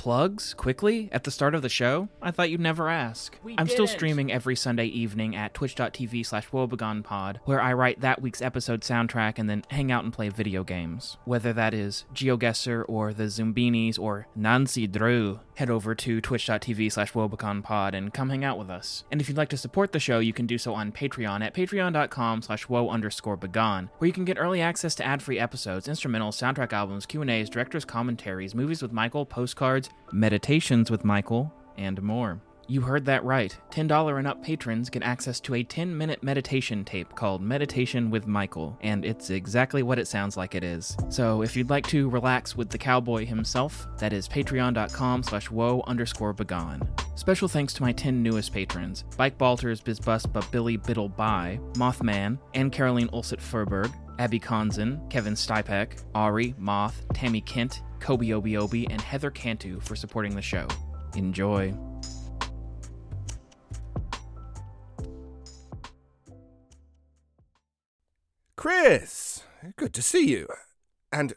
Plugs, quickly, at the start of the show? I thought you'd never ask. I'm still streaming every Sunday evening at twitch.tv slash woebegonepod, where I write that week's episode soundtrack and then hang out and play video games. Whether that is GeoGuessr or the Zoombinis or Nancy Drew, head over to twitch.tv slash woebegonepod and come hang out with us. And if you'd like to support the show, you can do so on Patreon at patreon.com slash woe underscore begone, where you can get early access to ad-free episodes, instrumentals, soundtrack albums, Q&As, director's commentaries, movies with Michael, postcards, meditations with Michael, and more. You heard that right. $10 and up patrons get access to a 10 minute meditation tape called Meditation with Michael, and it's exactly what it sounds like it is. So if you'd like to relax with the cowboy himself, that is patreon.com slash woe underscore begone. Special thanks to my 10 newest patrons Bike Balters, Bizbus, Billy Biddle By, Mothman, and Caroline Ulset Furberg, Abby Konzen, Kevin Stipek, Ari, Moth, Tammy Kent, Kobe Obi Obi, and Heather Cantu for supporting the show. Enjoy. Chris, good to see you. And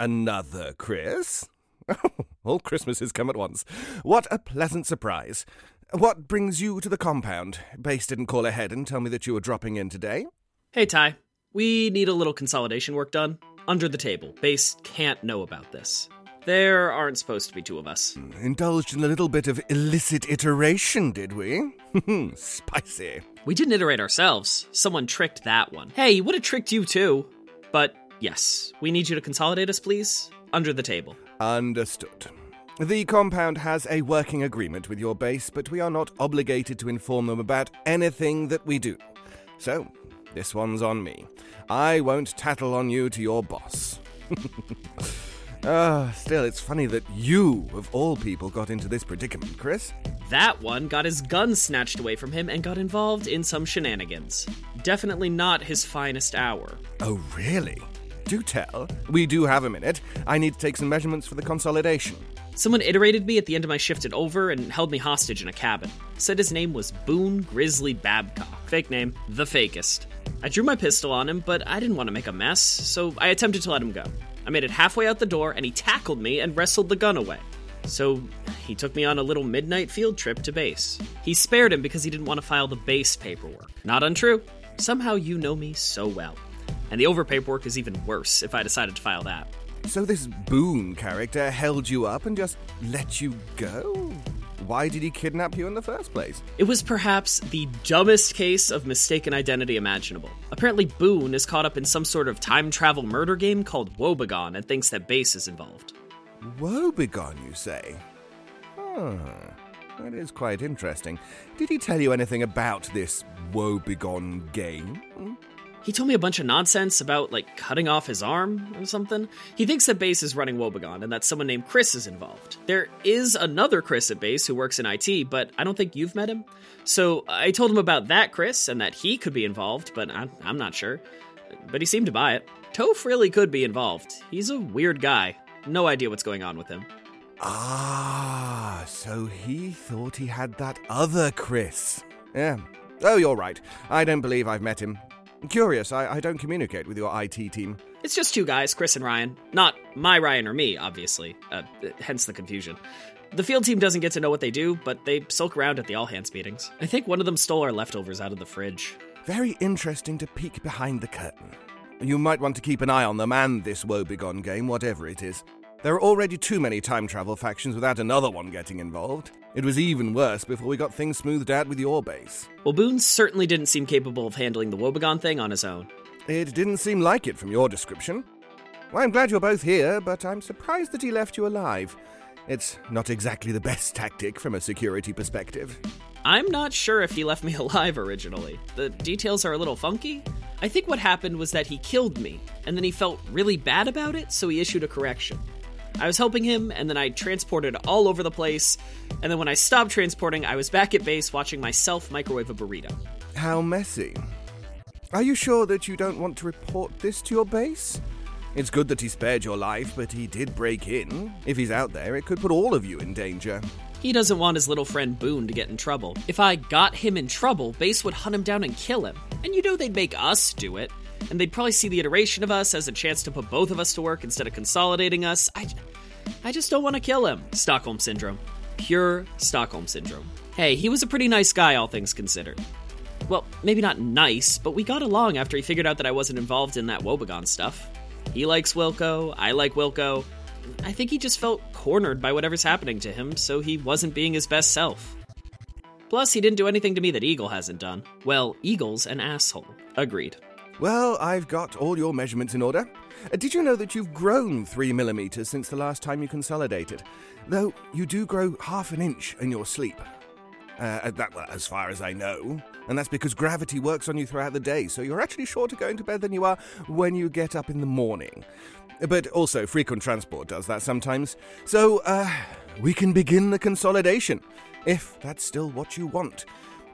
another Chris? Oh, all Christmases come at once. What a pleasant surprise. What brings you to the compound? Base didn't call ahead and tell me that you were dropping in today. Hey, Ty. We need a little consolidation work done. Under the table. Base can't know about this. There aren't supposed to be two of us. Hmm, indulged in a little bit of illicit iteration, did we? Spicy. We didn't iterate ourselves. Someone tricked that one. Hey, would have tricked you too. But yes, we need you to consolidate us, please. Under the table. Understood. The compound has a working agreement with your base, but we are not obligated to inform them about anything that we do. So, this one's on me. I won't tattle on you to your boss. Ah, still, it's funny that you, of all people, got into this predicament, Chris. That one got his gun snatched away from him and got involved in some shenanigans. Definitely not his finest hour. Oh, really? Do tell. We do have a minute. I need to take some measurements for the consolidation. Someone iterated me at the end of my shift at Over and held me hostage in a cabin. Said his name was Boone Grizzly Babcock. Fake name, the fakest. I drew my pistol on him, but I didn't want to make a mess, so I attempted to let him go. I made it halfway out the door, and he tackled me and wrestled the gun away. So he took me on a little midnight field trip to base. He spared him because he didn't want to file the base paperwork. Not untrue. Somehow you know me so well. And the over paperwork is even worse if I decided to file that. So this Boone character held you up and just let you go? Why did he kidnap you in the first place? It was perhaps the dumbest case of mistaken identity imaginable. Apparently, Boone is caught up in some sort of time travel murder game called Woebegone and thinks that Base is involved. Woebegone, you say? Hmm, that is quite interesting. Did he tell you anything about this Woebegone game? He told me a bunch of nonsense about, like, cutting off his arm or something. He thinks that Base is running Woebegone and that someone named Chris is involved. There is another Chris at Base who works in IT, but I don't think you've met him. So I told him about that Chris and that he could be involved, but I'm, I'm not sure. But he seemed to buy it. Toph really could be involved. He's a weird guy. No idea what's going on with him. Ah, so he thought he had that other Chris. Yeah. Oh, you're right. I don't believe I've met him. Curious, I, I don't communicate with your IT team. It's just two guys, Chris and Ryan. Not my Ryan or me, obviously. Uh, hence the confusion. The field team doesn't get to know what they do, but they sulk around at the all hands meetings. I think one of them stole our leftovers out of the fridge. very interesting to peek behind the curtain. You might want to keep an eye on them and this woebegone game, whatever it is. There are already too many time travel factions without another one getting involved. It was even worse before we got things smoothed out with your base. Well, Boone certainly didn't seem capable of handling the Woebegone thing on his own. It didn't seem like it from your description. Well, I'm glad you're both here, but I'm surprised that he left you alive. It's not exactly the best tactic from a security perspective. I'm not sure if he left me alive originally. The details are a little funky. I think what happened was that he killed me, and then he felt really bad about it, so he issued a correction. I was helping him, and then I transported all over the place, and then when I stopped transporting, I was back at base watching myself microwave a burrito. How messy. Are you sure that you don't want to report this to your base? It's good that he spared your life, but he did break in. If he's out there, it could put all of you in danger. He doesn't want his little friend Boone to get in trouble. If I got him in trouble, Base would hunt him down and kill him. And you know they'd make us do it. And they'd probably see the iteration of us as a chance to put both of us to work instead of consolidating us. I, I just don't want to kill him. Stockholm Syndrome. Pure Stockholm Syndrome. Hey, he was a pretty nice guy, all things considered. Well, maybe not nice, but we got along after he figured out that I wasn't involved in that Woebegone stuff. He likes Wilco, I like Wilco. I think he just felt cornered by whatever's happening to him, so he wasn't being his best self. Plus, he didn't do anything to me that Eagle hasn't done. Well, Eagle's an asshole. Agreed. Well, I've got all your measurements in order. Uh, did you know that you've grown three millimeters since the last time you consolidated? Though you do grow half an inch in your sleep. Uh, that, as far as I know. And that's because gravity works on you throughout the day, so you're actually shorter going to bed than you are when you get up in the morning. But also, frequent transport does that sometimes. So, uh, we can begin the consolidation, if that's still what you want.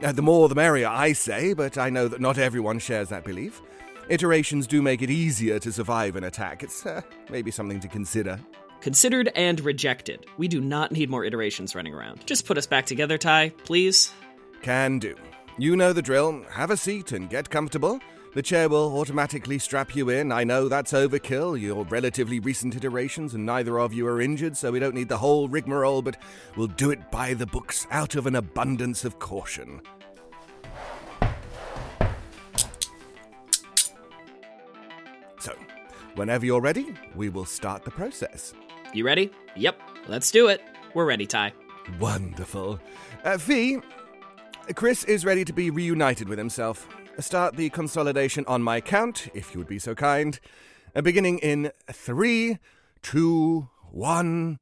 Uh, the more the merrier, I say, but I know that not everyone shares that belief. Iterations do make it easier to survive an attack. It's uh, maybe something to consider. Considered and rejected. We do not need more iterations running around. Just put us back together, Ty, please. Can do. You know the drill. Have a seat and get comfortable. The chair will automatically strap you in. I know that's overkill. You're relatively recent iterations, and neither of you are injured, so we don't need the whole rigmarole, but we'll do it by the books out of an abundance of caution. So, whenever you're ready, we will start the process. You ready? Yep, let's do it. We're ready, Ty. Wonderful. Uh, Chris is ready to be reunited with himself. Start the consolidation on my count, if you would be so kind. Uh, beginning in three, two, one.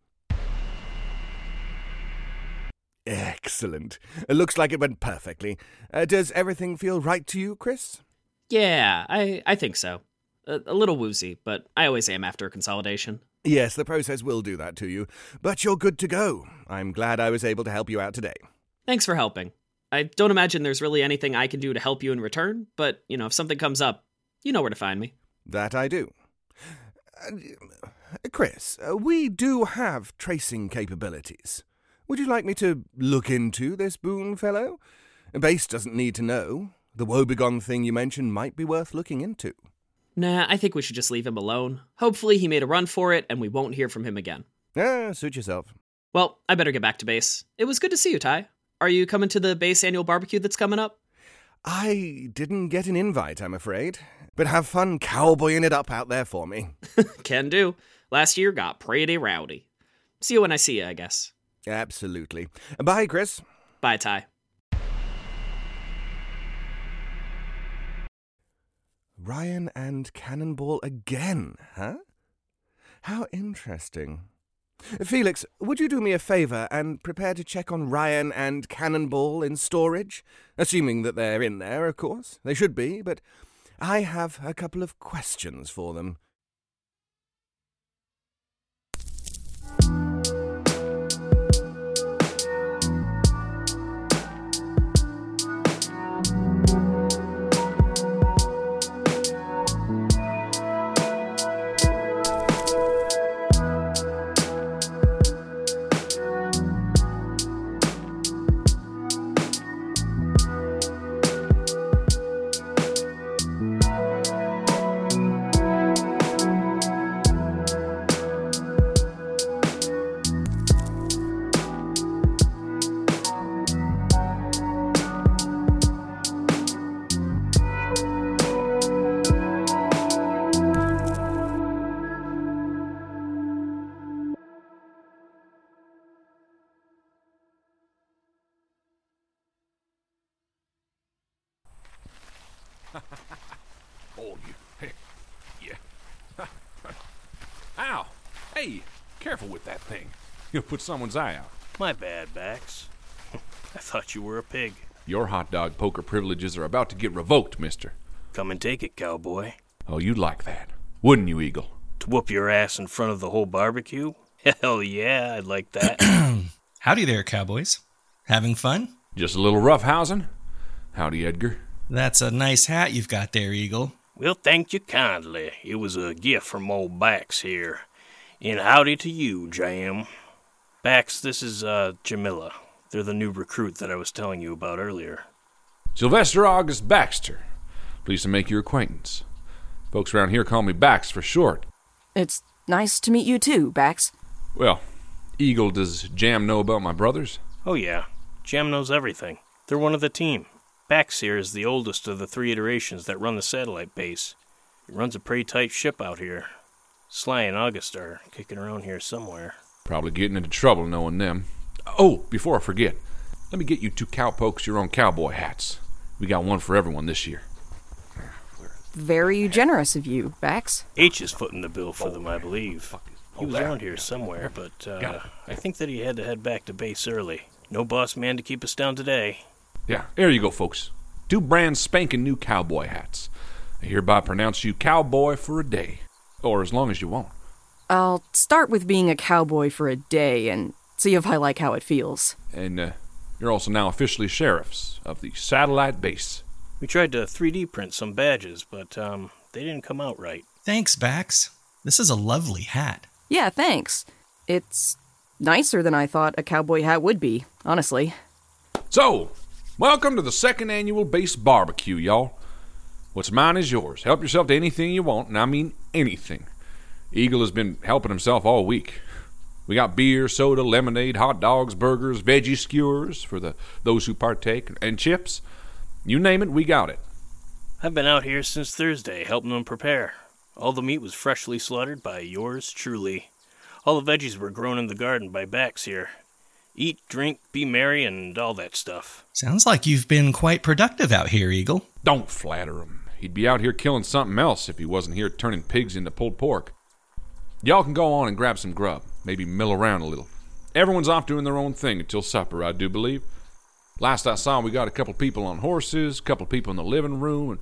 Excellent. It looks like it went perfectly. Uh, does everything feel right to you, Chris? Yeah, I, I think so. A, a little woozy, but I always am after a consolidation. Yes, the process will do that to you, but you're good to go. I'm glad I was able to help you out today. Thanks for helping. I don't imagine there's really anything I can do to help you in return, but, you know, if something comes up, you know where to find me. That I do. Uh, Chris, uh, we do have tracing capabilities. Would you like me to look into this Boone fellow? Base doesn't need to know. The Woebegone thing you mentioned might be worth looking into. Nah, I think we should just leave him alone. Hopefully, he made a run for it and we won't hear from him again. Ah, suit yourself. Well, I better get back to base. It was good to see you, Ty. Are you coming to the base annual barbecue that's coming up? I didn't get an invite, I'm afraid. But have fun cowboying it up out there for me. Can do. Last year got pretty rowdy. See you when I see you, I guess. Absolutely. Bye, Chris. Bye, Ty. Ryan and Cannonball again, huh? How interesting. Felix, would you do me a favor and prepare to check on Ryan and Cannonball in storage? Assuming that they're in there, of course. They should be, but I have a couple of questions for them. oh, you. Yeah. Ow! Hey, careful with that thing. You'll put someone's eye out. My bad, Bax. I thought you were a pig. Your hot dog poker privileges are about to get revoked, mister. Come and take it, cowboy. Oh, you'd like that, wouldn't you, Eagle? To whoop your ass in front of the whole barbecue? Hell yeah, I'd like that. Howdy there, cowboys. Having fun? Just a little roughhousing? Howdy, Edgar. That's a nice hat you've got there, Eagle. Well, thank you kindly. It was a gift from old Bax here. And howdy to you, Jam. Bax, this is, uh, Jamila. They're the new recruit that I was telling you about earlier. Sylvester August Baxter. Pleased to make your acquaintance. Folks around here call me Bax for short. It's nice to meet you too, Bax. Well, Eagle, does Jam know about my brothers? Oh, yeah. Jam knows everything. They're one of the team. Bax here is the oldest of the three iterations that run the satellite base. He runs a pretty tight ship out here. Sly and August are kicking around here somewhere. Probably getting into trouble knowing them. Oh, before I forget, let me get you two cowpokes your own cowboy hats. We got one for everyone this year. Very generous of you, Bax. H is footing the bill for them, I believe. He was around here somewhere, but uh, I think that he had to head back to base early. No boss man to keep us down today. Yeah, there you go, folks. Two brand spanking new cowboy hats. I hereby pronounce you cowboy for a day, or as long as you want. I'll start with being a cowboy for a day and see if I like how it feels. And uh, you're also now officially sheriffs of the satellite base. We tried to 3D print some badges, but um, they didn't come out right. Thanks, Bax. This is a lovely hat. Yeah, thanks. It's nicer than I thought a cowboy hat would be, honestly. So, welcome to the second annual base barbecue, y'all. What's mine is yours. Help yourself to anything you want, and I mean anything. Eagle has been helping himself all week. We got beer, soda, lemonade, hot dogs, burgers, veggie skewers for the those who partake, and chips. You name it, we got it. I've been out here since Thursday helping them prepare. All the meat was freshly slaughtered by yours truly. All the veggies were grown in the garden by Bax here. Eat, drink, be merry, and all that stuff. Sounds like you've been quite productive out here, Eagle. Don't flatter him. He'd be out here killing something else if he wasn't here turning pigs into pulled pork. Y'all can go on and grab some grub, maybe mill around a little. Everyone's off doing their own thing until supper, I do believe. Last I saw, we got a couple people on horses, a couple people in the living room,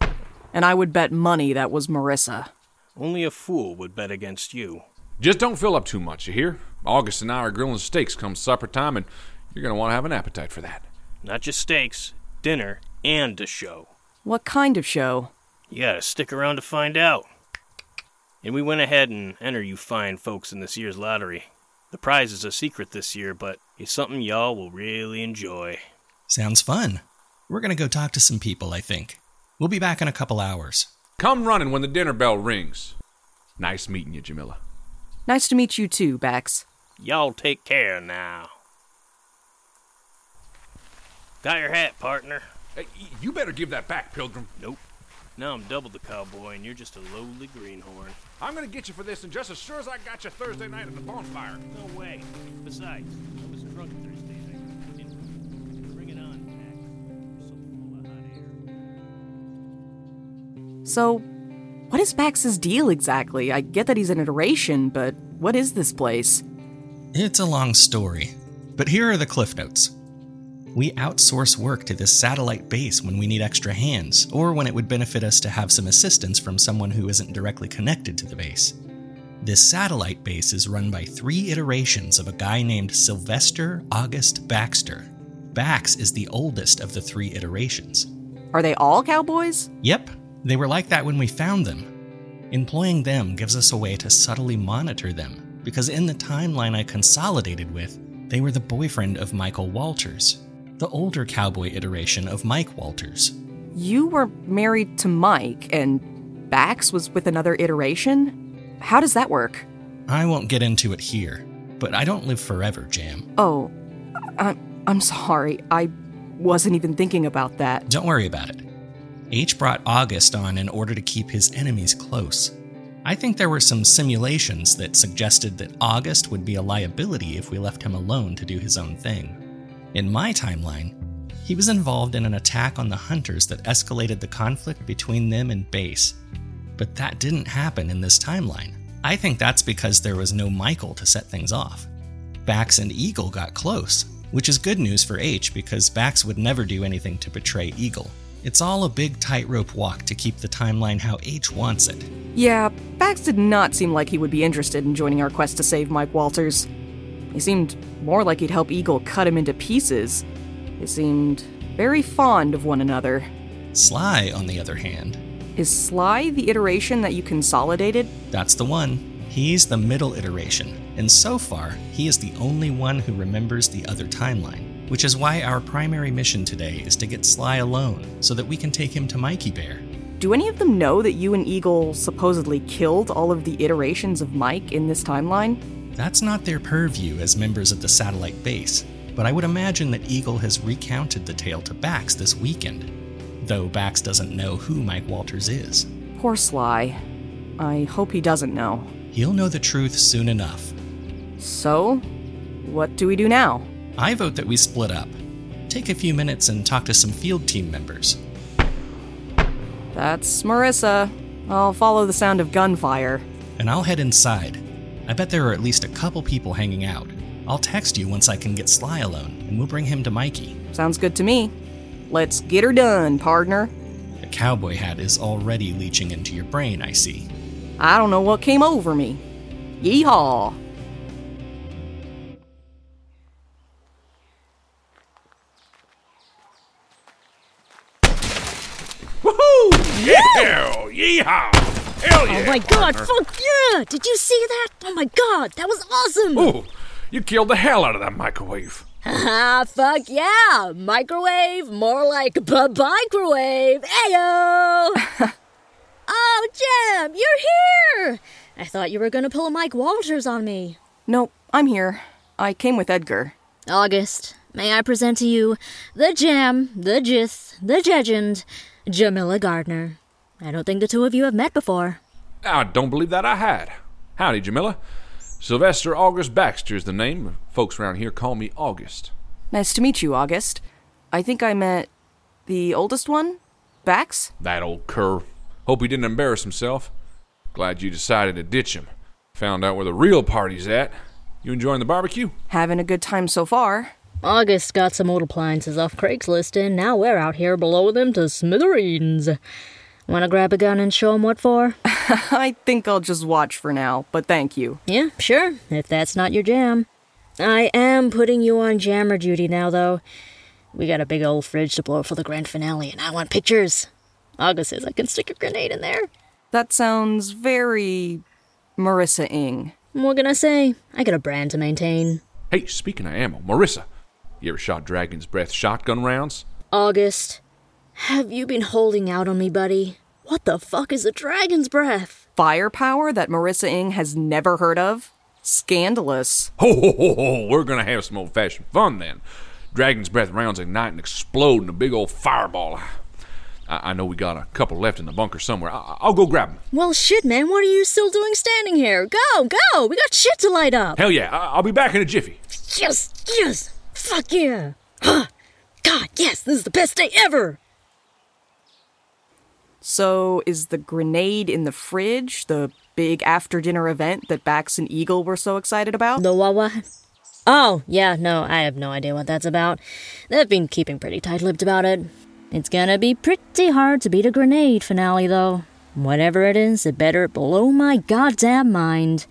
and And I would bet money that was Marissa. Only a fool would bet against you. Just don't fill up too much, you hear? August and I are grilling steaks come supper time, and you're going to want to have an appetite for that. Not just steaks, dinner, and a show. What kind of show? You gotta stick around to find out. And we went ahead and entered you fine folks in this year's lottery. The prize is a secret this year, but it's something y'all will really enjoy. Sounds fun. We're gonna go talk to some people, I think. We'll be back in a couple hours. Come running when the dinner bell rings. Nice meeting you, Jamila. Nice to meet you too, Bax. Y'all take care now. Got your hat, partner. Hey, you better give that back, Pilgrim. Nope. Now I'm double the cowboy, and you're just a lowly greenhorn. I'm going to get you for this, and just as sure as I got you Thursday night at the bonfire. No way. Besides, I was drunk Thursday night. didn't- Bring it on, Max. You're so what is Bax's deal exactly? I get that he's an iteration, but what is this place? It's a long story, but here are the cliff notes. We outsource work to this satellite base when we need extra hands, or when it would benefit us to have some assistance from someone who isn't directly connected to the base. This satellite base is run by three iterations of a guy named Sylvester August Baxter. Bax is the oldest of the three iterations. Are they all cowboys? Yep, they were like that when we found them. Employing them gives us a way to subtly monitor them, because in the timeline I consolidated with, they were the boyfriend of Michael Walters, the older cowboy iteration of Mike Walters. You were married to Mike, and Bax was with another iteration? How does that work? I won't get into it here, but I don't live forever, Jam. Oh, I- I'm sorry. I wasn't even thinking about that. Don't worry about it. H brought August on in order to keep his enemies close. I think there were some simulations that suggested that August would be a liability if we left him alone to do his own thing. In my timeline, he was involved in an attack on the hunters that escalated the conflict between them and Base. But that didn't happen in this timeline. I think that's because there was no Michael to set things off. Bax and Eagle got close, which is good news for H because Bax would never do anything to betray Eagle. It's all a big tightrope walk to keep the timeline how H wants it. Yeah, Bax did not seem like he would be interested in joining our quest to save Mike Walters. He seemed more like he'd help Eagle cut him into pieces. They seemed very fond of one another. Sly, on the other hand, Is Sly the iteration that you consolidated? that's the one. He's the middle iteration, and so far, he is the only one who remembers the other timeline, which is why our primary mission today is to get Sly alone so that we can take him to Mikey Bear. Do any of them know that you and Eagle supposedly killed all of the iterations of Mike in this timeline? That's not their purview as members of the satellite base, but I would imagine that Eagle has recounted the tale to Bax this weekend, though Bax doesn't know who Mike Walters is. Poor Sly. I hope he doesn't know. He'll know the truth soon enough. So, what do we do now? I vote that we split up. Take a few minutes and talk to some field team members. That's Marissa. I'll follow the sound of gunfire. And I'll head inside. I bet there are at least a couple people hanging out. I'll text you once I can get Sly alone, and we'll bring him to Mikey. Sounds good to me. Let's get her done, partner. The cowboy hat is already leeching into your brain, I see. I don't know what came over me. Yeehaw! My god, fuck yeah! Did you see that? Oh my god, that was awesome! Ooh, you killed the hell out of that microwave. Ah, fuck yeah! Microwave, more like microwave. Ayo! oh, Jim, you're here! I thought you were gonna pull a Mike Walters on me. Nope, I'm here. I came with Edgar. August, may I present to you the Jam, the Jith, the Jegend, Jamila Gardner. I don't think the two of you have met before. I don't believe that I had. Howdy, Jamila. Sylvester August Baxter is the name. Folks around here call me August. Nice to meet you, August. I think I met the oldest one? Bax? That old cur. Hope he didn't embarrass himself. Glad you decided to ditch him. Found out where the real party's at. You enjoying the barbecue? Having a good time so far. August got some old appliances off Craigslist, and now we're out here below them to smithereens. Wanna grab a gun and show 'em what for? I think I'll just watch for now, but thank you. Yeah, sure, if that's not your jam. I am putting you on jammer duty now, though. We got a big old fridge to blow for the grand finale, and I want pictures. August says I can stick a grenade in there. That sounds very. Marissa Ng. What can I say? I got a brand to maintain. Hey, speaking of ammo, Marissa, you ever shot Dragon's Breath shotgun rounds? August, have you been holding out on me, buddy? What the fuck is a dragon's breath? Firepower that Marissa Ng has never heard of? Scandalous. Ho, ho, ho, ho, we're gonna have some old fashioned fun then. Dragon's Breath rounds ignite and explode in a big old fireball. I, I know we got a couple left in the bunker somewhere. I- I'll go grab them. Well, shit, man, what are you still doing standing here? Go, go! We got shit to light up! Hell yeah, I- I'll be back in a jiffy. Yes, yes! Fuck yeah! Huh. God, yes, this is the best day ever! So, is the grenade in the fridge the big after dinner event that Bax and Eagle were so excited about? The Wawa? Oh, yeah, no, I have no idea what that's about. They've been keeping pretty tight lipped about it. It's gonna be pretty hard to beat a grenade finale, though. Whatever it is, it better blow my goddamn mind.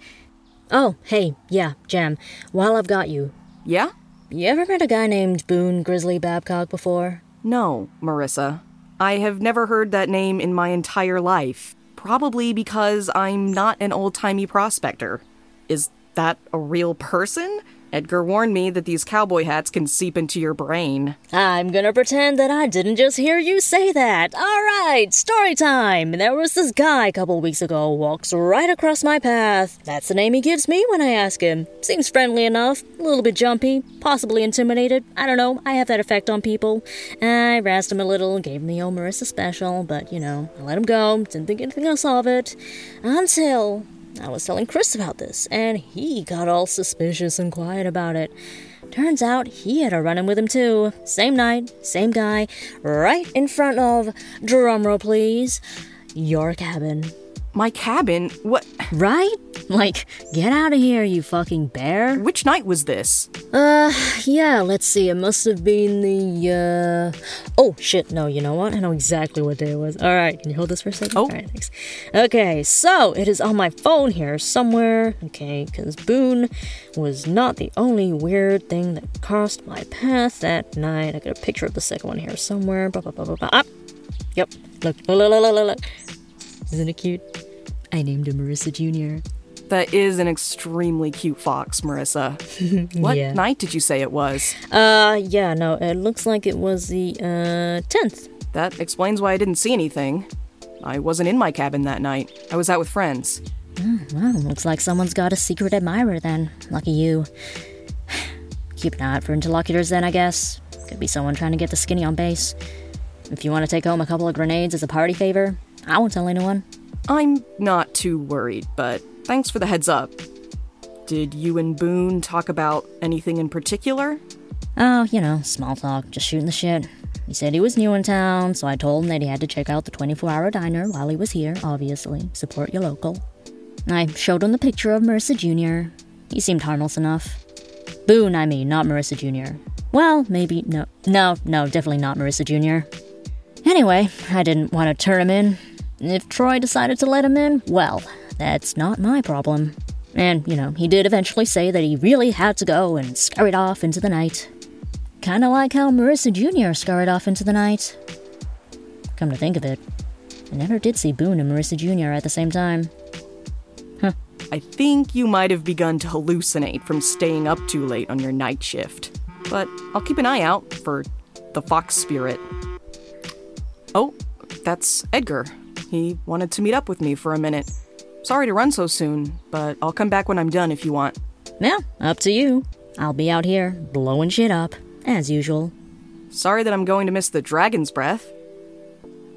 Oh, hey, yeah, Jam, while I've got you. Yeah? You ever met a guy named Boone Grizzly Babcock before? No, Marissa. I have never heard that name in my entire life. Probably because I'm not an old timey prospector. Is that a real person? Edgar warned me that these cowboy hats can seep into your brain. I'm gonna pretend that I didn't just hear you say that. Alright, story time. There was this guy a couple weeks ago, walks right across my path. That's the name he gives me when I ask him. Seems friendly enough, a little bit jumpy, possibly intimidated. I don't know, I have that effect on people. I razzed him a little, gave him the old Marissa special, but you know, I let him go, didn't think anything else of it. Until I was telling Chris about this, and he got all suspicious and quiet about it. Turns out he had a run in with him too. Same night, same guy, right in front of, drumroll please, your cabin. My cabin? What? Right? Like, get out of here, you fucking bear. Which night was this? Uh, yeah, let's see. It must have been the, uh. Oh, shit, no, you know what? I know exactly what day it was. Alright, can you hold this for a second? Oh. Alright, thanks. Okay, so it is on my phone here somewhere. Okay, because Boone was not the only weird thing that crossed my path that night. I got a picture of the second one here somewhere. Blah, blah, blah, blah, blah. Ah! Yep, look, look, look, look, look, look. Isn't it cute? I named him Marissa Jr. That is an extremely cute fox, Marissa. what Yeah. night did you say it was? Uh, yeah, no, it looks like it was the, uh, 10th. That explains why I didn't see anything. I wasn't in my cabin that night. I was out with friends. Well, looks like someone's got a secret admirer then. Lucky you. Keep an eye out for interlocutors then, I guess. Could be someone trying to get the skinny on base. If you want to take home a couple of grenades as a party favor, I won't tell anyone. I'm not too worried, but thanks for the heads up. Did you and Boone talk about anything in particular? Oh, you know, small talk, just shooting the shit. He said he was new in town, so I told him that he had to check out the 24 hour diner while he was here, obviously. Support your local. I showed him the picture of Marissa Jr. He seemed harmless enough. Boone, I mean, not Marissa Jr. Well, maybe, no, no, no, definitely not Marissa Jr. Anyway, I didn't want to turn him in. If Troy decided to let him in, well, that's not my problem. And, you know, he did eventually say that he really had to go and scurried off into the night. Kinda like how Marissa Jr. scurried off into the night. Come to think of it, I never did see Boone and Marissa Jr. at the same time. I think you might have begun to hallucinate from staying up too late on your night shift. But I'll keep an eye out for the fox spirit. Oh, that's Edgar. He wanted to meet up with me for a minute. Sorry to run so soon, but I'll come back when I'm done if you want. Yeah, up to you. I'll be out here blowing shit up, as usual. Sorry that I'm going to miss the dragon's breath.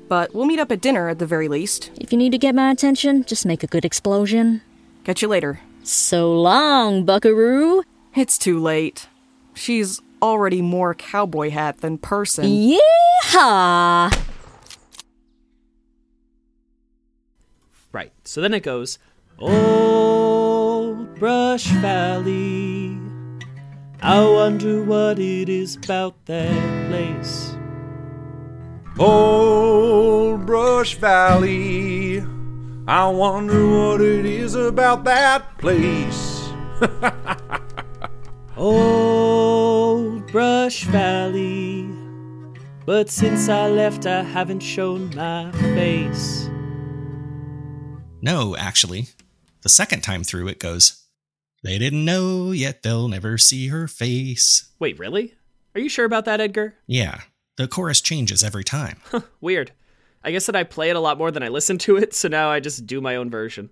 But we'll meet up at dinner at the very least. If you need to get my attention, just make a good explosion. Catch you later. So long, buckaroo. It's too late. She's already more cowboy hat than person. Yeehaw! Right. So then it goes, Old Brush Valley. I wonder what it is about that place. Old Brush Valley. I wonder what it is about that place. Old Brush Valley. But since I left, I haven't shown my face. No, actually. The second time through, it goes, They didn't know, yet they'll never see her face. Wait, really? Are you sure about that, Edgar? Yeah, the chorus changes every time. Weird. I guess that I play it a lot more than I listen to it, so now I just do my own version.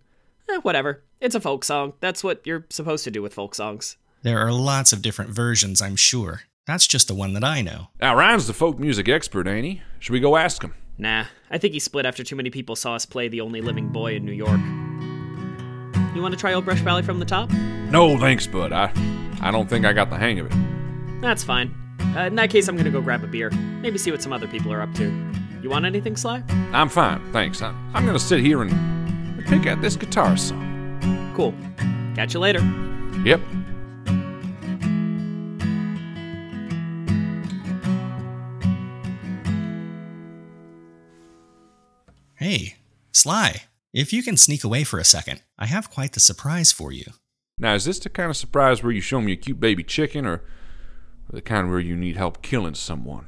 Eh, whatever. It's a folk song. That's what you're supposed to do with folk songs. There are lots of different versions, I'm sure. That's just the one that I know. Now, Ryan's the folk music expert, ain't he? Should we go ask him? Nah, I think he split after too many people saw us play The Only Living Boy in New York. You want to try Old Brush Valley from the top? No, thanks, bud. I, I don't think I got the hang of it. That's fine. Uh, in that case, I'm gonna go grab a beer. Maybe see what some other people are up to. You want anything, Sly? I'm fine, thanks. I, I'm gonna sit here and, and pick out this guitar song. Cool. Catch you later. Yep. Hey, Sly, if you can sneak away for a second, I have quite the surprise for you. Now, is this the kind of surprise where you show me a cute baby chicken, or, the kind where you need help killing someone?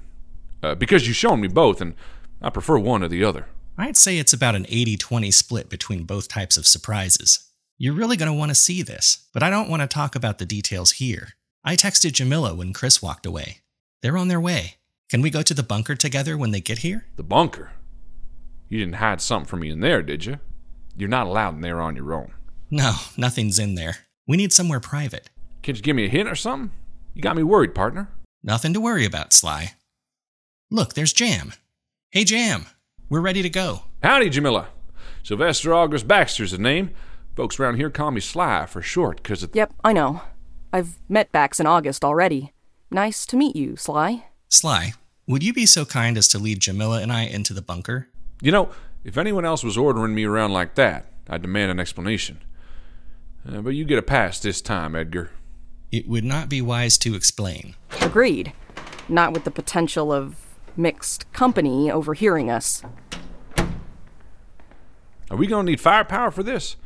Uh, because you've shown me both, and I prefer one or the other. I'd say it's about an 80 20 split between both types of surprises. You're really going to want to see this, but I don't want to talk about the details here. I texted Jamila when Chris walked away. They're on their way. Can we go to the bunker together when they get here? The bunker? You didn't hide something from me in there, did you? You're not allowed in there on your own. No, nothing's in there. We need somewhere private. Can't you give me a hint or something? You got me worried, partner. Nothing to worry about, Sly. Look, there's Jam. Hey, Jam. We're ready to go. Howdy, Jamila. Sylvester August Baxter's the name. Folks around here call me Sly for short, 'cause it. Yep, I know. I've met Bax in August already. Nice to meet you, Sly. Sly, would you be so kind as to lead Jamila and I into the bunker? You know, if anyone else was ordering me around like that, I'd demand an explanation. Uh, but you get a pass this time, Edgar. It would not be wise to explain. Agreed. Not with the potential of mixed company overhearing us. Are we going to need firepower for this?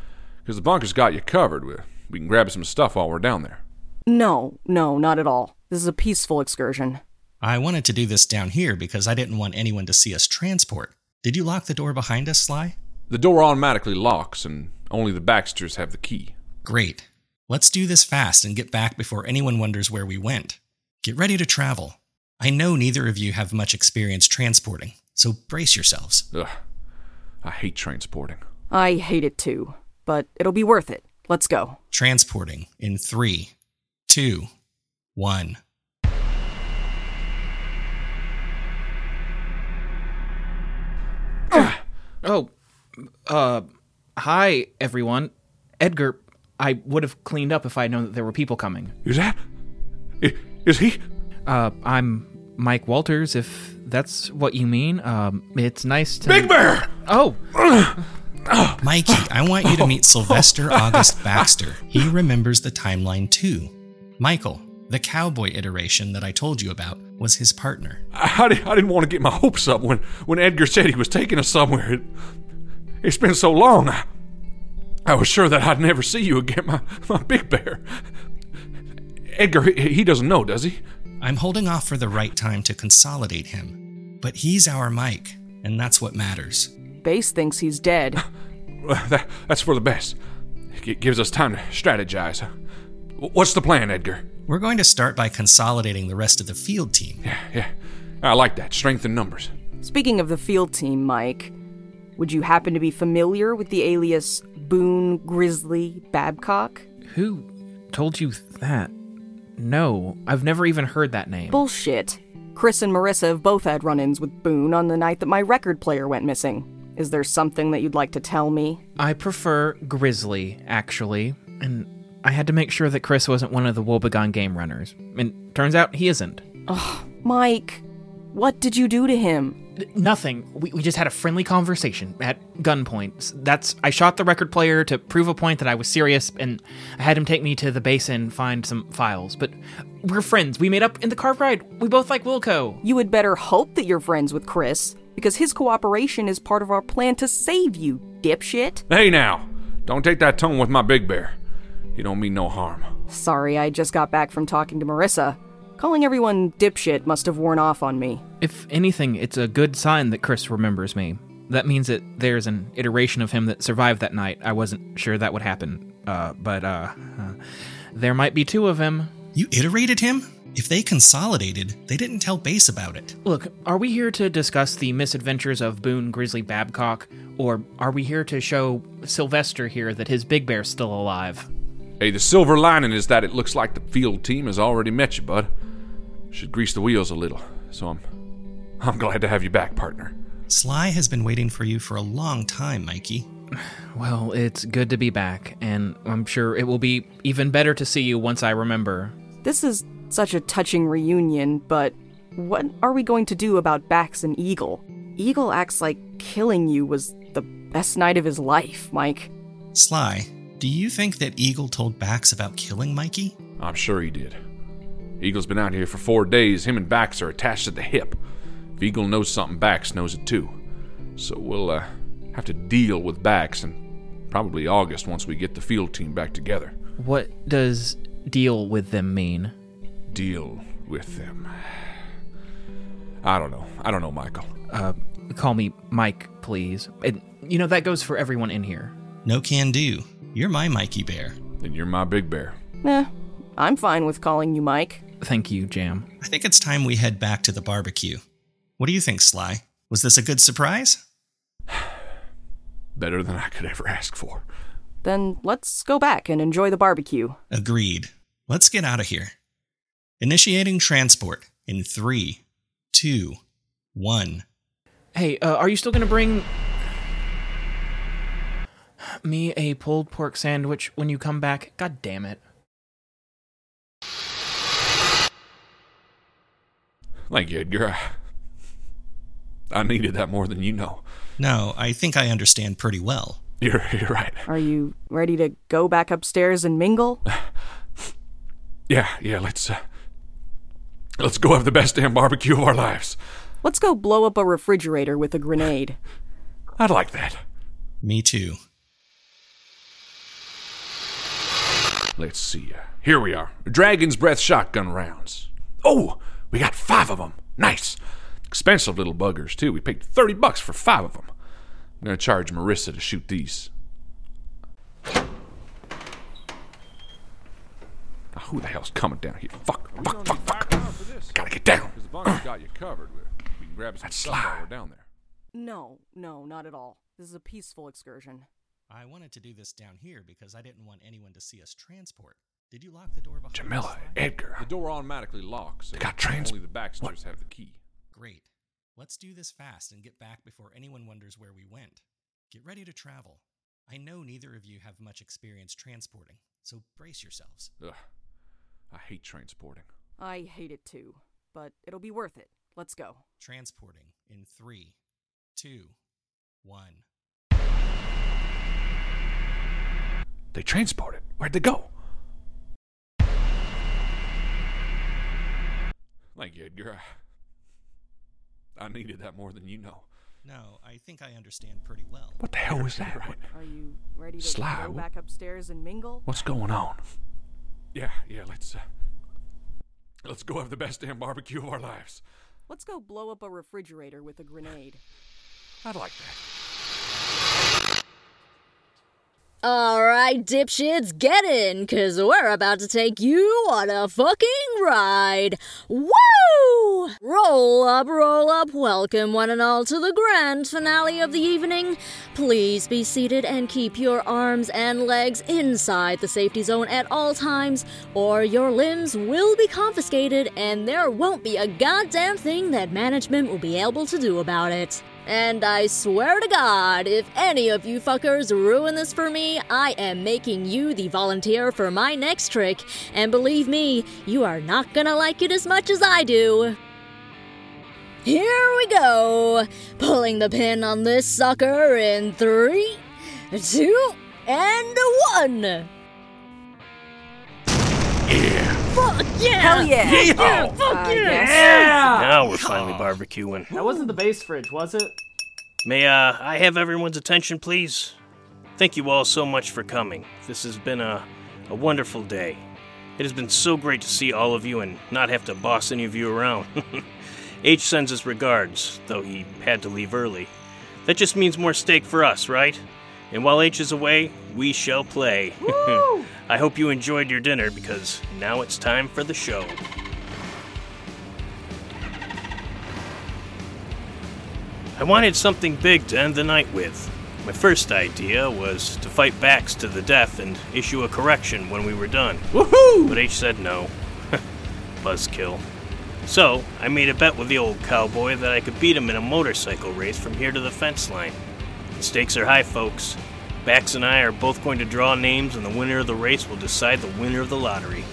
Because the bunker's got you covered. We, we can grab some stuff while we're down there. No, no, not at all. This is a peaceful excursion. I wanted to do this down here because I didn't want anyone to see us transport. Did you lock the door behind us, Sly? The door automatically locks, and only the Baxters have the key. Great. Let's do this fast and get back before anyone wonders where we went. Get ready to travel. I know neither of you have much experience transporting, so brace yourselves. Ugh. I hate transporting. I hate it too, but it'll be worth it. Let's go. Transporting in three, two, one. Oh, uh, hi, everyone. Edgar, I would have cleaned up if I would known that there were people coming. Is that? Is he? Uh, I'm Mike Walters, if that's what you mean. Um, it's nice to. Big Bear! Oh! Mikey, I want you to meet Sylvester August Baxter. He remembers the timeline too. Michael, the cowboy iteration that I told you about, was his partner. I, I, didn't want to get my hopes up when, when Edgar said he was taking us somewhere. It, it's been so long. I, I was sure that I'd never see you again, my, my Big Bear. Edgar, he, he doesn't know, does he? I'm holding off for the right time to consolidate him. But he's our Mike, and that's what matters. Base thinks he's dead. That, that's for the best. It gives us time to strategize. What's the plan, Edgar? We're going to start by consolidating the rest of the field team. Yeah, yeah. I like that. Strength in numbers. Speaking of the field team, Mike, would you happen to be familiar with the alias Boone Grizzly Babcock? Who told you that? No, I've never even heard that name. Bullshit. Chris and Marissa have both had run ins with Boone on the night that my record player went missing. Is there something that you'd like to tell me? I prefer Grizzly, actually, and I had to make sure that Chris wasn't one of the Woebegone game runners. And turns out he isn't. Ugh, Mike, what did you do to him? N- Nothing. We, we just had a friendly conversation at gunpoint. That's I shot the record player to prove a point that I was serious, and I had him take me to the basin and find some files. But we're friends. We made up in the car ride. We both like Wilco. You had better hope that you're friends with Chris, because his cooperation is part of our plan to save you, dipshit. Hey now, don't take that tone with my Big Bear. He don't mean no harm. Sorry, I just got back from talking to Marissa. Calling everyone dipshit must have worn off on me. If anything, it's a good sign that Chris remembers me. That means that there's an iteration of him that survived that night. I wasn't sure that would happen, uh, but uh, uh, there might be two of him. You iterated him? If they consolidated, they didn't tell Base about it. Look, are we here to discuss the misadventures of Boone Grizzly Babcock, or are we here to show Sylvester here that his Big Bear's still alive? Hey, the silver lining is that it looks like the field team has already met you, bud. Should grease the wheels a little. So I'm I'm glad to have you back, partner. Sly has been waiting for you for a long time, Mikey. Well, it's good to be back, and I'm sure it will be even better to see you once I remember. This is such a touching reunion, but what are we going to do about Bax and Eagle? Eagle acts like killing you was the best night of his life, Mike. Sly, do you think that Eagle told Bax about killing Mikey? I'm sure he did. Eagle's been out here for four days. Him and Bax are attached at the hip. If Eagle knows something, Bax knows it too. So we'll uh, have to deal with Bax and probably August once we get the field team back together. What does deal with them mean? Deal with them. I don't know. I don't know, Michael. Uh, call me Mike, please. And, you know, that goes for everyone in here. No can do. You're my Mikey Bear. And you're my big bear. Eh, I'm fine with calling you Mike. Thank you, Jam. I think it's time we head back to the barbecue. What do you think, Sly? Was this a good surprise? Better than I could ever ask for. Then let's go back and enjoy the barbecue. Agreed. Let's get out of here. Initiating transport in three, two, one. Hey, uh, are you still gonna bring me a pulled pork sandwich when you come back. God damn it. Thank you, Edgar. I needed that more than you know. No, I think I understand pretty well. You're, you're right. Are you ready to go back upstairs and mingle? yeah, yeah, let's uh, let's go have the best damn barbecue of our lives. Let's go blow up a refrigerator with a grenade. I'd like that. Me too. Let's see. Here we are. Dragon's Breath shotgun rounds. Oh, we got five of them. Nice. Expensive little buggers, too. We paid 30 bucks for five of them. I'm going to charge Marissa to shoot these. Now, who the hell's coming down here? Fuck, fuck, fuck, fuck. Gotta get down. Because the bunker's got you covered. We can grab some That's stuff while Sly. we're down there. No, no, not at all. This is a peaceful excursion. I wanted to do this down here because I didn't want anyone to see us transport. Did you lock the door behind Jamila. Edgar. The door automatically locks. So They got trans- Only the Baxters have the key. Great. Let's do this fast and get back before anyone wonders where we went. Get ready to travel. I know neither of you have much experience transporting, so brace yourselves. Ugh. I hate transporting. I hate it too, but it'll be worth it. Let's go. Transporting in three, two, one. They transported. Where'd they go? Thank you, Edgar. I needed that more than you know. No, I think I understand pretty well. What the hell was that? What- Are you ready to Sly, go back upstairs and mingle? What's going on? Yeah, yeah, let's uh, let's go have the best damn barbecue of our lives. Let's go blow up a refrigerator with a grenade. I'd like that. Alright, dipshits, get in, cause we're about to take you on a fucking ride. Woo! Roll up, roll up, welcome one and all to the grand finale of the evening. Please be seated and keep your arms and legs inside the safety zone at all times, or your limbs will be confiscated and there won't be a goddamn thing that management will be able to do about it. And I swear to God, if any of you fuckers ruin this for me, I am making you the volunteer for my next trick. And believe me, you are not gonna like it as much as I do. Here we go! Pulling the pin on this sucker in three, two, and one! Fuck yeah! Hell yeah! Yeah! Fuck I yeah! guess. Now we're finally barbecuing. That wasn't the base fridge, was it? May uh, I have everyone's attention, please? Thank you all so much for coming. This has been a, a wonderful day. It has been so great to see all of you and not have to boss any of you around. H sends his regards, though he had to leave early. That just means more steak for us, right? And while H is away, we shall play. I hope you enjoyed your dinner because now it's time for the show. I wanted something big to end the night with. My first idea was to fight Bax to the death and issue a correction when we were done. Woohoo! But H said no. Buzzkill. So, I made a bet with the old cowboy that I could beat him in a motorcycle race from here to the fence line. The stakes are high, folks. Bax and I are both going to draw names, and the winner of the race will decide the winner of the lottery.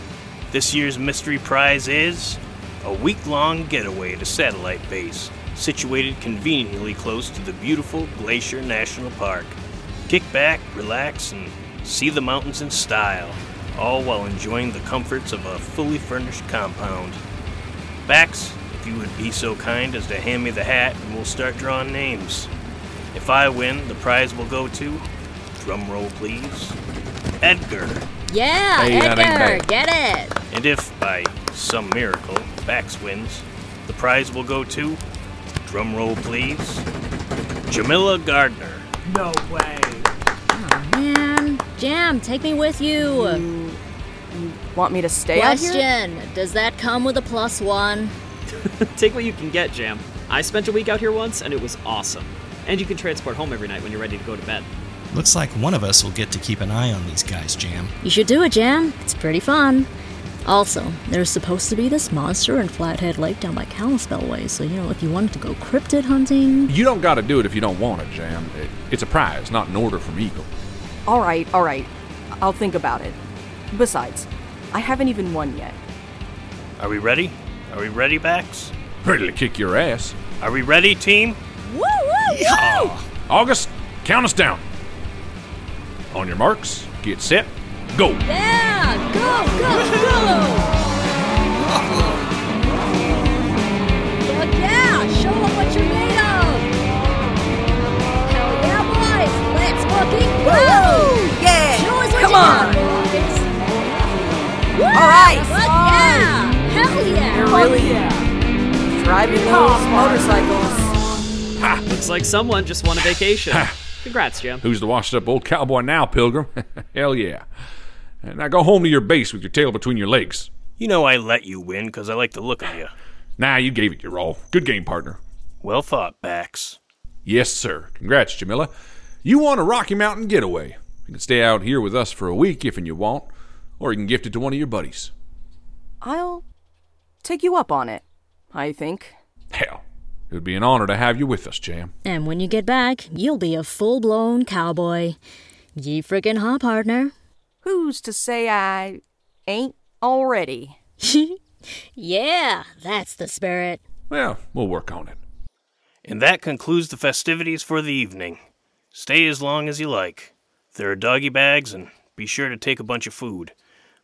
This year's mystery prize is a week long getaway to Satellite Base, situated conveniently close to the beautiful Glacier National Park. Kick back, relax, and see the mountains in style, all while enjoying the comforts of a fully furnished compound. Bax, if you would be so kind as to hand me the hat and we'll start drawing names. If I win, the prize will go to, drum roll please, Edgar. Yeah, Hey, Edgar, get it! And if, by some miracle, Bax wins, the prize will go to, drum roll please, Jamila Gardner. No way. Oh, Man, Jam, take me with you. You, you want me to stay out here? Question Does that come with a plus one? Take what you can get, Jam. I spent a week out here once, and it was awesome. And you can transport home every night when you're ready to go to bed. Looks like one of us will get to keep an eye on these guys, Jam. You should do it, Jam. It's pretty fun. Also, there's supposed to be this monster in Flathead Lake down by Kalispell Way, so you know, if you wanted to go cryptid hunting. You don't got to do it if you don't want it, Jam. It, it's a prize, not an order from Eagle. All right, all right. I'll think about it. Besides, I haven't even won yet. Are we ready? Are we ready, Bax? Ready to kick your ass. Are we ready, team? Woo woo woo! August, count us down. On your marks, get set, go. Yeah! Go, go, go! Fuck yeah! Show 'em what you're made of! Hell yeah, boys! Let's fucking go! Yeah! Show us what Come on! Woo! All right, Fuck on. yeah! Hell yeah! They're really driving those motorcycles. Looks like someone just won a vacation. Congrats, Jim. Who's the washed up old cowboy now, Pilgrim? Hell yeah. And now go home to your base with your tail between your legs. You know I let you win because I like the look of you. Nah, you gave it your all. Good game, partner. Well thought, Bax. Yes, sir. Congrats, Jamila. You won a Rocky Mountain getaway. You can stay out here with us for a week if and you want, or you can gift it to one of your buddies. I'll take you up on it, I think. Hell, it would be an honor to have you with us, Jam. And when you get back, you'll be a full blown cowboy. Ye frickin' ha, partner. Who's to say I ain't already? yeah, that's the spirit. Well, we'll work on it. And that concludes the festivities for the evening. Stay as long as you like. There are doggy bags, and be sure to take a bunch of food.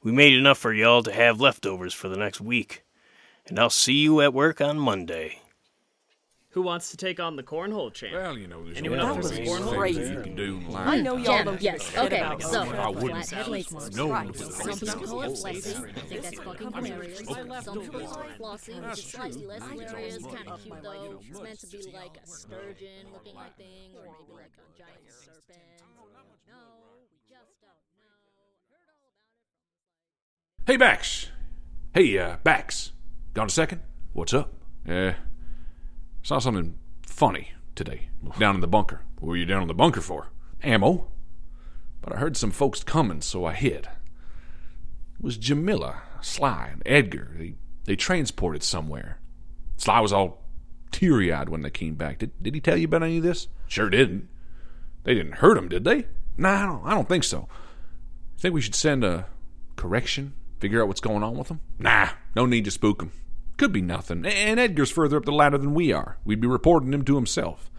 We made enough for y'all to have leftovers for the next week. And I'll see you at work on Monday. Who wants to take on the cornhole champ? Well, you know, there's Anyone a up lot for of crazy. you can do in life. I know y'all Jam, don't yes, give a okay, about so. I wouldn't. flathead lakes. No, Right. it's Some crazy. people call it flexing. I think that's fucking hilarious. Some people call it flossing, which is slightly less hilarious. Kind of cute though. It's meant to be like a sturgeon looking like thing, or maybe like a giant serpent. No, we just don't know. Heard all about it. Hey, Bax. Hey, uh, Bax. Got a second? What's up? Uh, saw something funny today down in the bunker. What were you down in the bunker for? Ammo. But I heard some folks coming, so I hid. It was Jamila, Sly, and Edgar. They, they transported somewhere. Sly was all teary eyed when they came back. Did, did he tell you about any of this? Sure didn't. They didn't hurt him, did they? Nah, I don't, I don't think so. Think we should send a correction? Figure out what's going on with them? Nah, no need to spook him. Could be nothing. And Edgar's further up the ladder than we are. We'd be reporting him to himself.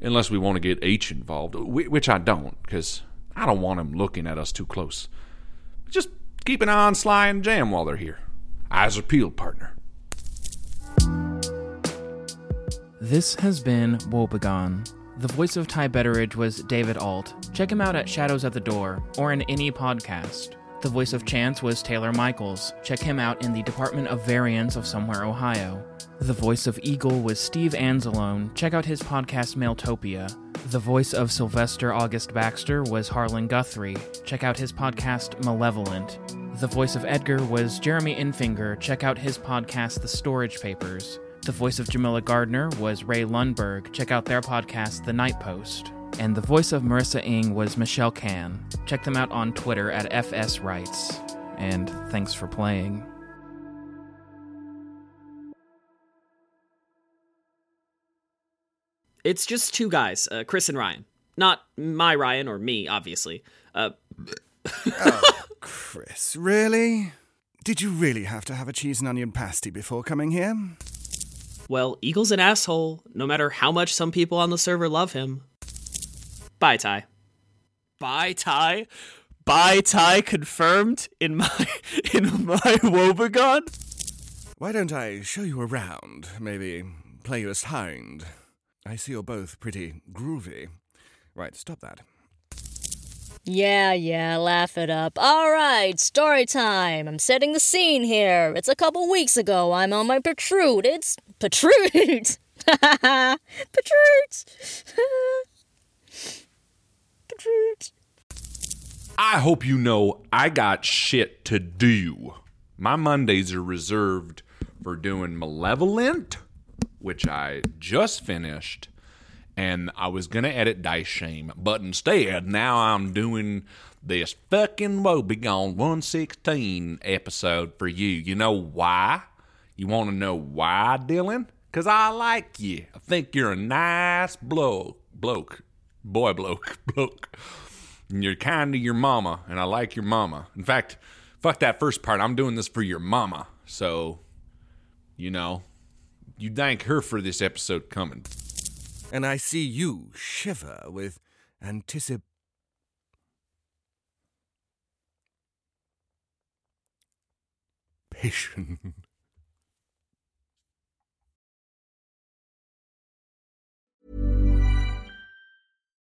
Unless we want to get H involved, which I don't, because I don't want him looking at us too close. Just keep an eye on Sly and Jam while they're here. Eyes are peeled, partner. This has been Woebegone. The voice of Ty Betteridge was David Ault. Check him out at Shadows at the Door or in any podcast. The voice of Chance was Taylor Michaels. Check him out in the Department of Variants of Somewhere, Ohio. The voice of Eagle was Steve Anzalone. Check out his podcast Mailtopia. The voice of Sylvester August Baxter was Harlan Guthrie. Check out his podcast Malevolent. The voice of Edgar was Jeremy Enfinger. Check out his podcast The Storage Papers. The voice of Jamila Gardner was Rae Lundberg. Check out their podcast, The Night Post. And the voice of Marissa Ng was Michelle Kan. Check them out on Twitter at FS Rights. And thanks for playing. It's just two guys, uh, Chris and Ryan. Not my Ryan or me, obviously. Uh, Chris, really? Did you really have to have a cheese and onion pasty before coming here? well, Eagle's an asshole, no matter how much some people on the server love him. Bye, Ty. Bye, Ty. Bye, Ty. Confirmed in my in my Woebegone. Why don't I show you around? Maybe play you as hound. I see you're both pretty groovy. Right, stop that. Yeah, yeah, laugh it up. Alright, story time. I'm setting the scene here. It's a couple weeks ago. I'm on my protrude. It's protrude. protrude. I hope you know I got shit to do. My Mondays are reserved for doing Malevolent, which I just finished, and I was gonna edit Dice Shame, but instead now I'm doing this fucking Woebegone 116 episode for you. You know why? You want to know why, Dylan? Cause I like you. I think you're a nice bloke, bloke, boy, bloke, bloke. And you're kind to your mama, and I like your mama. In fact, fuck that first part. I'm doing this for your mama. So, you know, you thank her for this episode coming. And I see you shiver with anticipation.